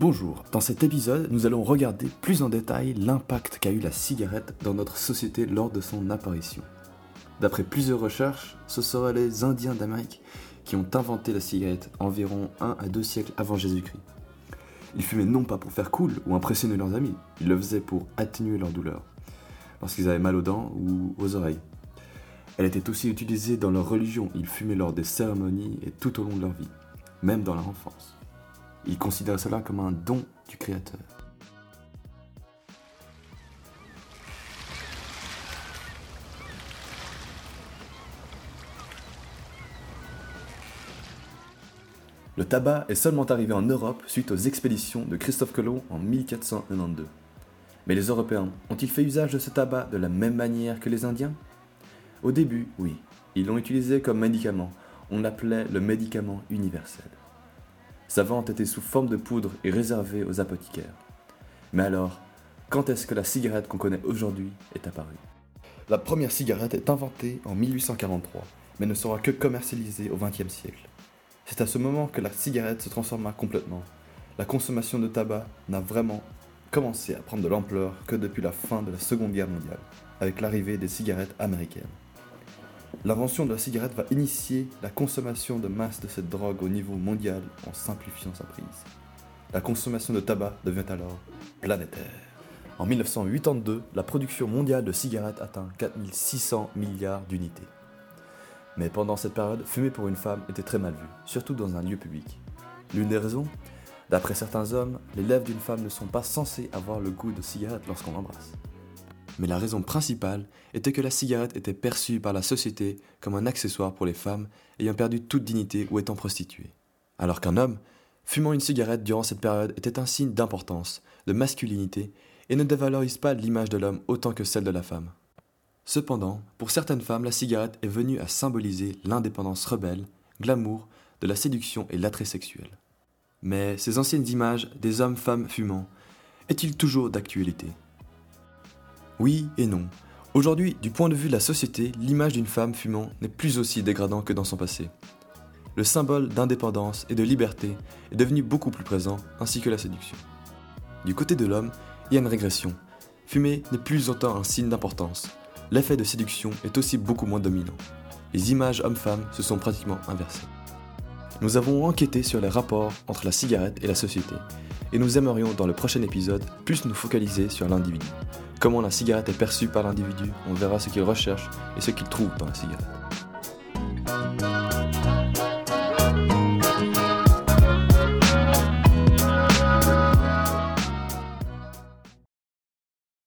Bonjour, dans cet épisode, nous allons regarder plus en détail l'impact qu'a eu la cigarette dans notre société lors de son apparition. D'après plusieurs recherches, ce seraient les Indiens d'Amérique qui ont inventé la cigarette environ 1 à 2 siècles avant Jésus-Christ. Ils fumaient non pas pour faire cool ou impressionner leurs amis, ils le faisaient pour atténuer leur douleur, lorsqu'ils avaient mal aux dents ou aux oreilles. Elle était aussi utilisée dans leur religion, ils fumaient lors des cérémonies et tout au long de leur vie, même dans leur enfance. Ils considéraient cela comme un don du Créateur. Le tabac est seulement arrivé en Europe suite aux expéditions de Christophe Colomb en 1492. Mais les Européens ont-ils fait usage de ce tabac de la même manière que les Indiens? Au début, oui, ils l'ont utilisé comme médicament, on l'appelait le médicament universel. Sa vente était sous forme de poudre et réservée aux apothicaires. Mais alors, quand est-ce que la cigarette qu'on connaît aujourd'hui est apparue? La première cigarette est inventée en 1843, mais ne sera que commercialisée au XXe siècle. C'est à ce moment que la cigarette se transforma complètement. La consommation de tabac n'a vraiment commencé à prendre de l'ampleur que depuis la fin de la Seconde Guerre mondiale, avec l'arrivée des cigarettes américaines. L'invention de la cigarette va initier la consommation de masse de cette drogue au niveau mondial en simplifiant sa prise. La consommation de tabac devient alors planétaire. En 1982, la production mondiale de cigarettes atteint 4600 milliards d'unités. Mais pendant cette période, fumer pour une femme était très mal vu, surtout dans un lieu public. L'une des raisons? D'après certains hommes, les lèvres d'une femme ne sont pas censées avoir le goût de cigarette lorsqu'on l'embrasse. Mais la raison principale était que la cigarette était perçue par la société comme un accessoire pour les femmes ayant perdu toute dignité ou étant prostituées. Alors qu'un homme, fumant une cigarette durant cette période, était un signe d'importance, de masculinité, et ne dévalorise pas l'image de l'homme autant que celle de la femme. Cependant, pour certaines femmes, la cigarette est venue à symboliser l'indépendance rebelle, glamour, de la séduction et l'attrait sexuel. Mais ces anciennes images des hommes-femmes fumant, est-il toujours d'actualité? Oui et non. Aujourd'hui, du point de vue de la société, l'image d'une femme fumant n'est plus aussi dégradant que dans son passé. Le symbole d'indépendance et de liberté est devenu beaucoup plus présent, ainsi que la séduction. Du côté de l'homme, il y a une régression. Fumer n'est plus autant un signe d'importance, l'effet de séduction est aussi beaucoup moins dominant. Les images hommes-femmes se sont pratiquement inversées. Nous avons enquêté sur les rapports entre la cigarette et la société, et nous aimerions dans le prochain épisode plus nous focaliser sur l'individu. Comment la cigarette est perçue par l'individu, on verra ce qu'il recherche et ce qu'il trouve dans la cigarette.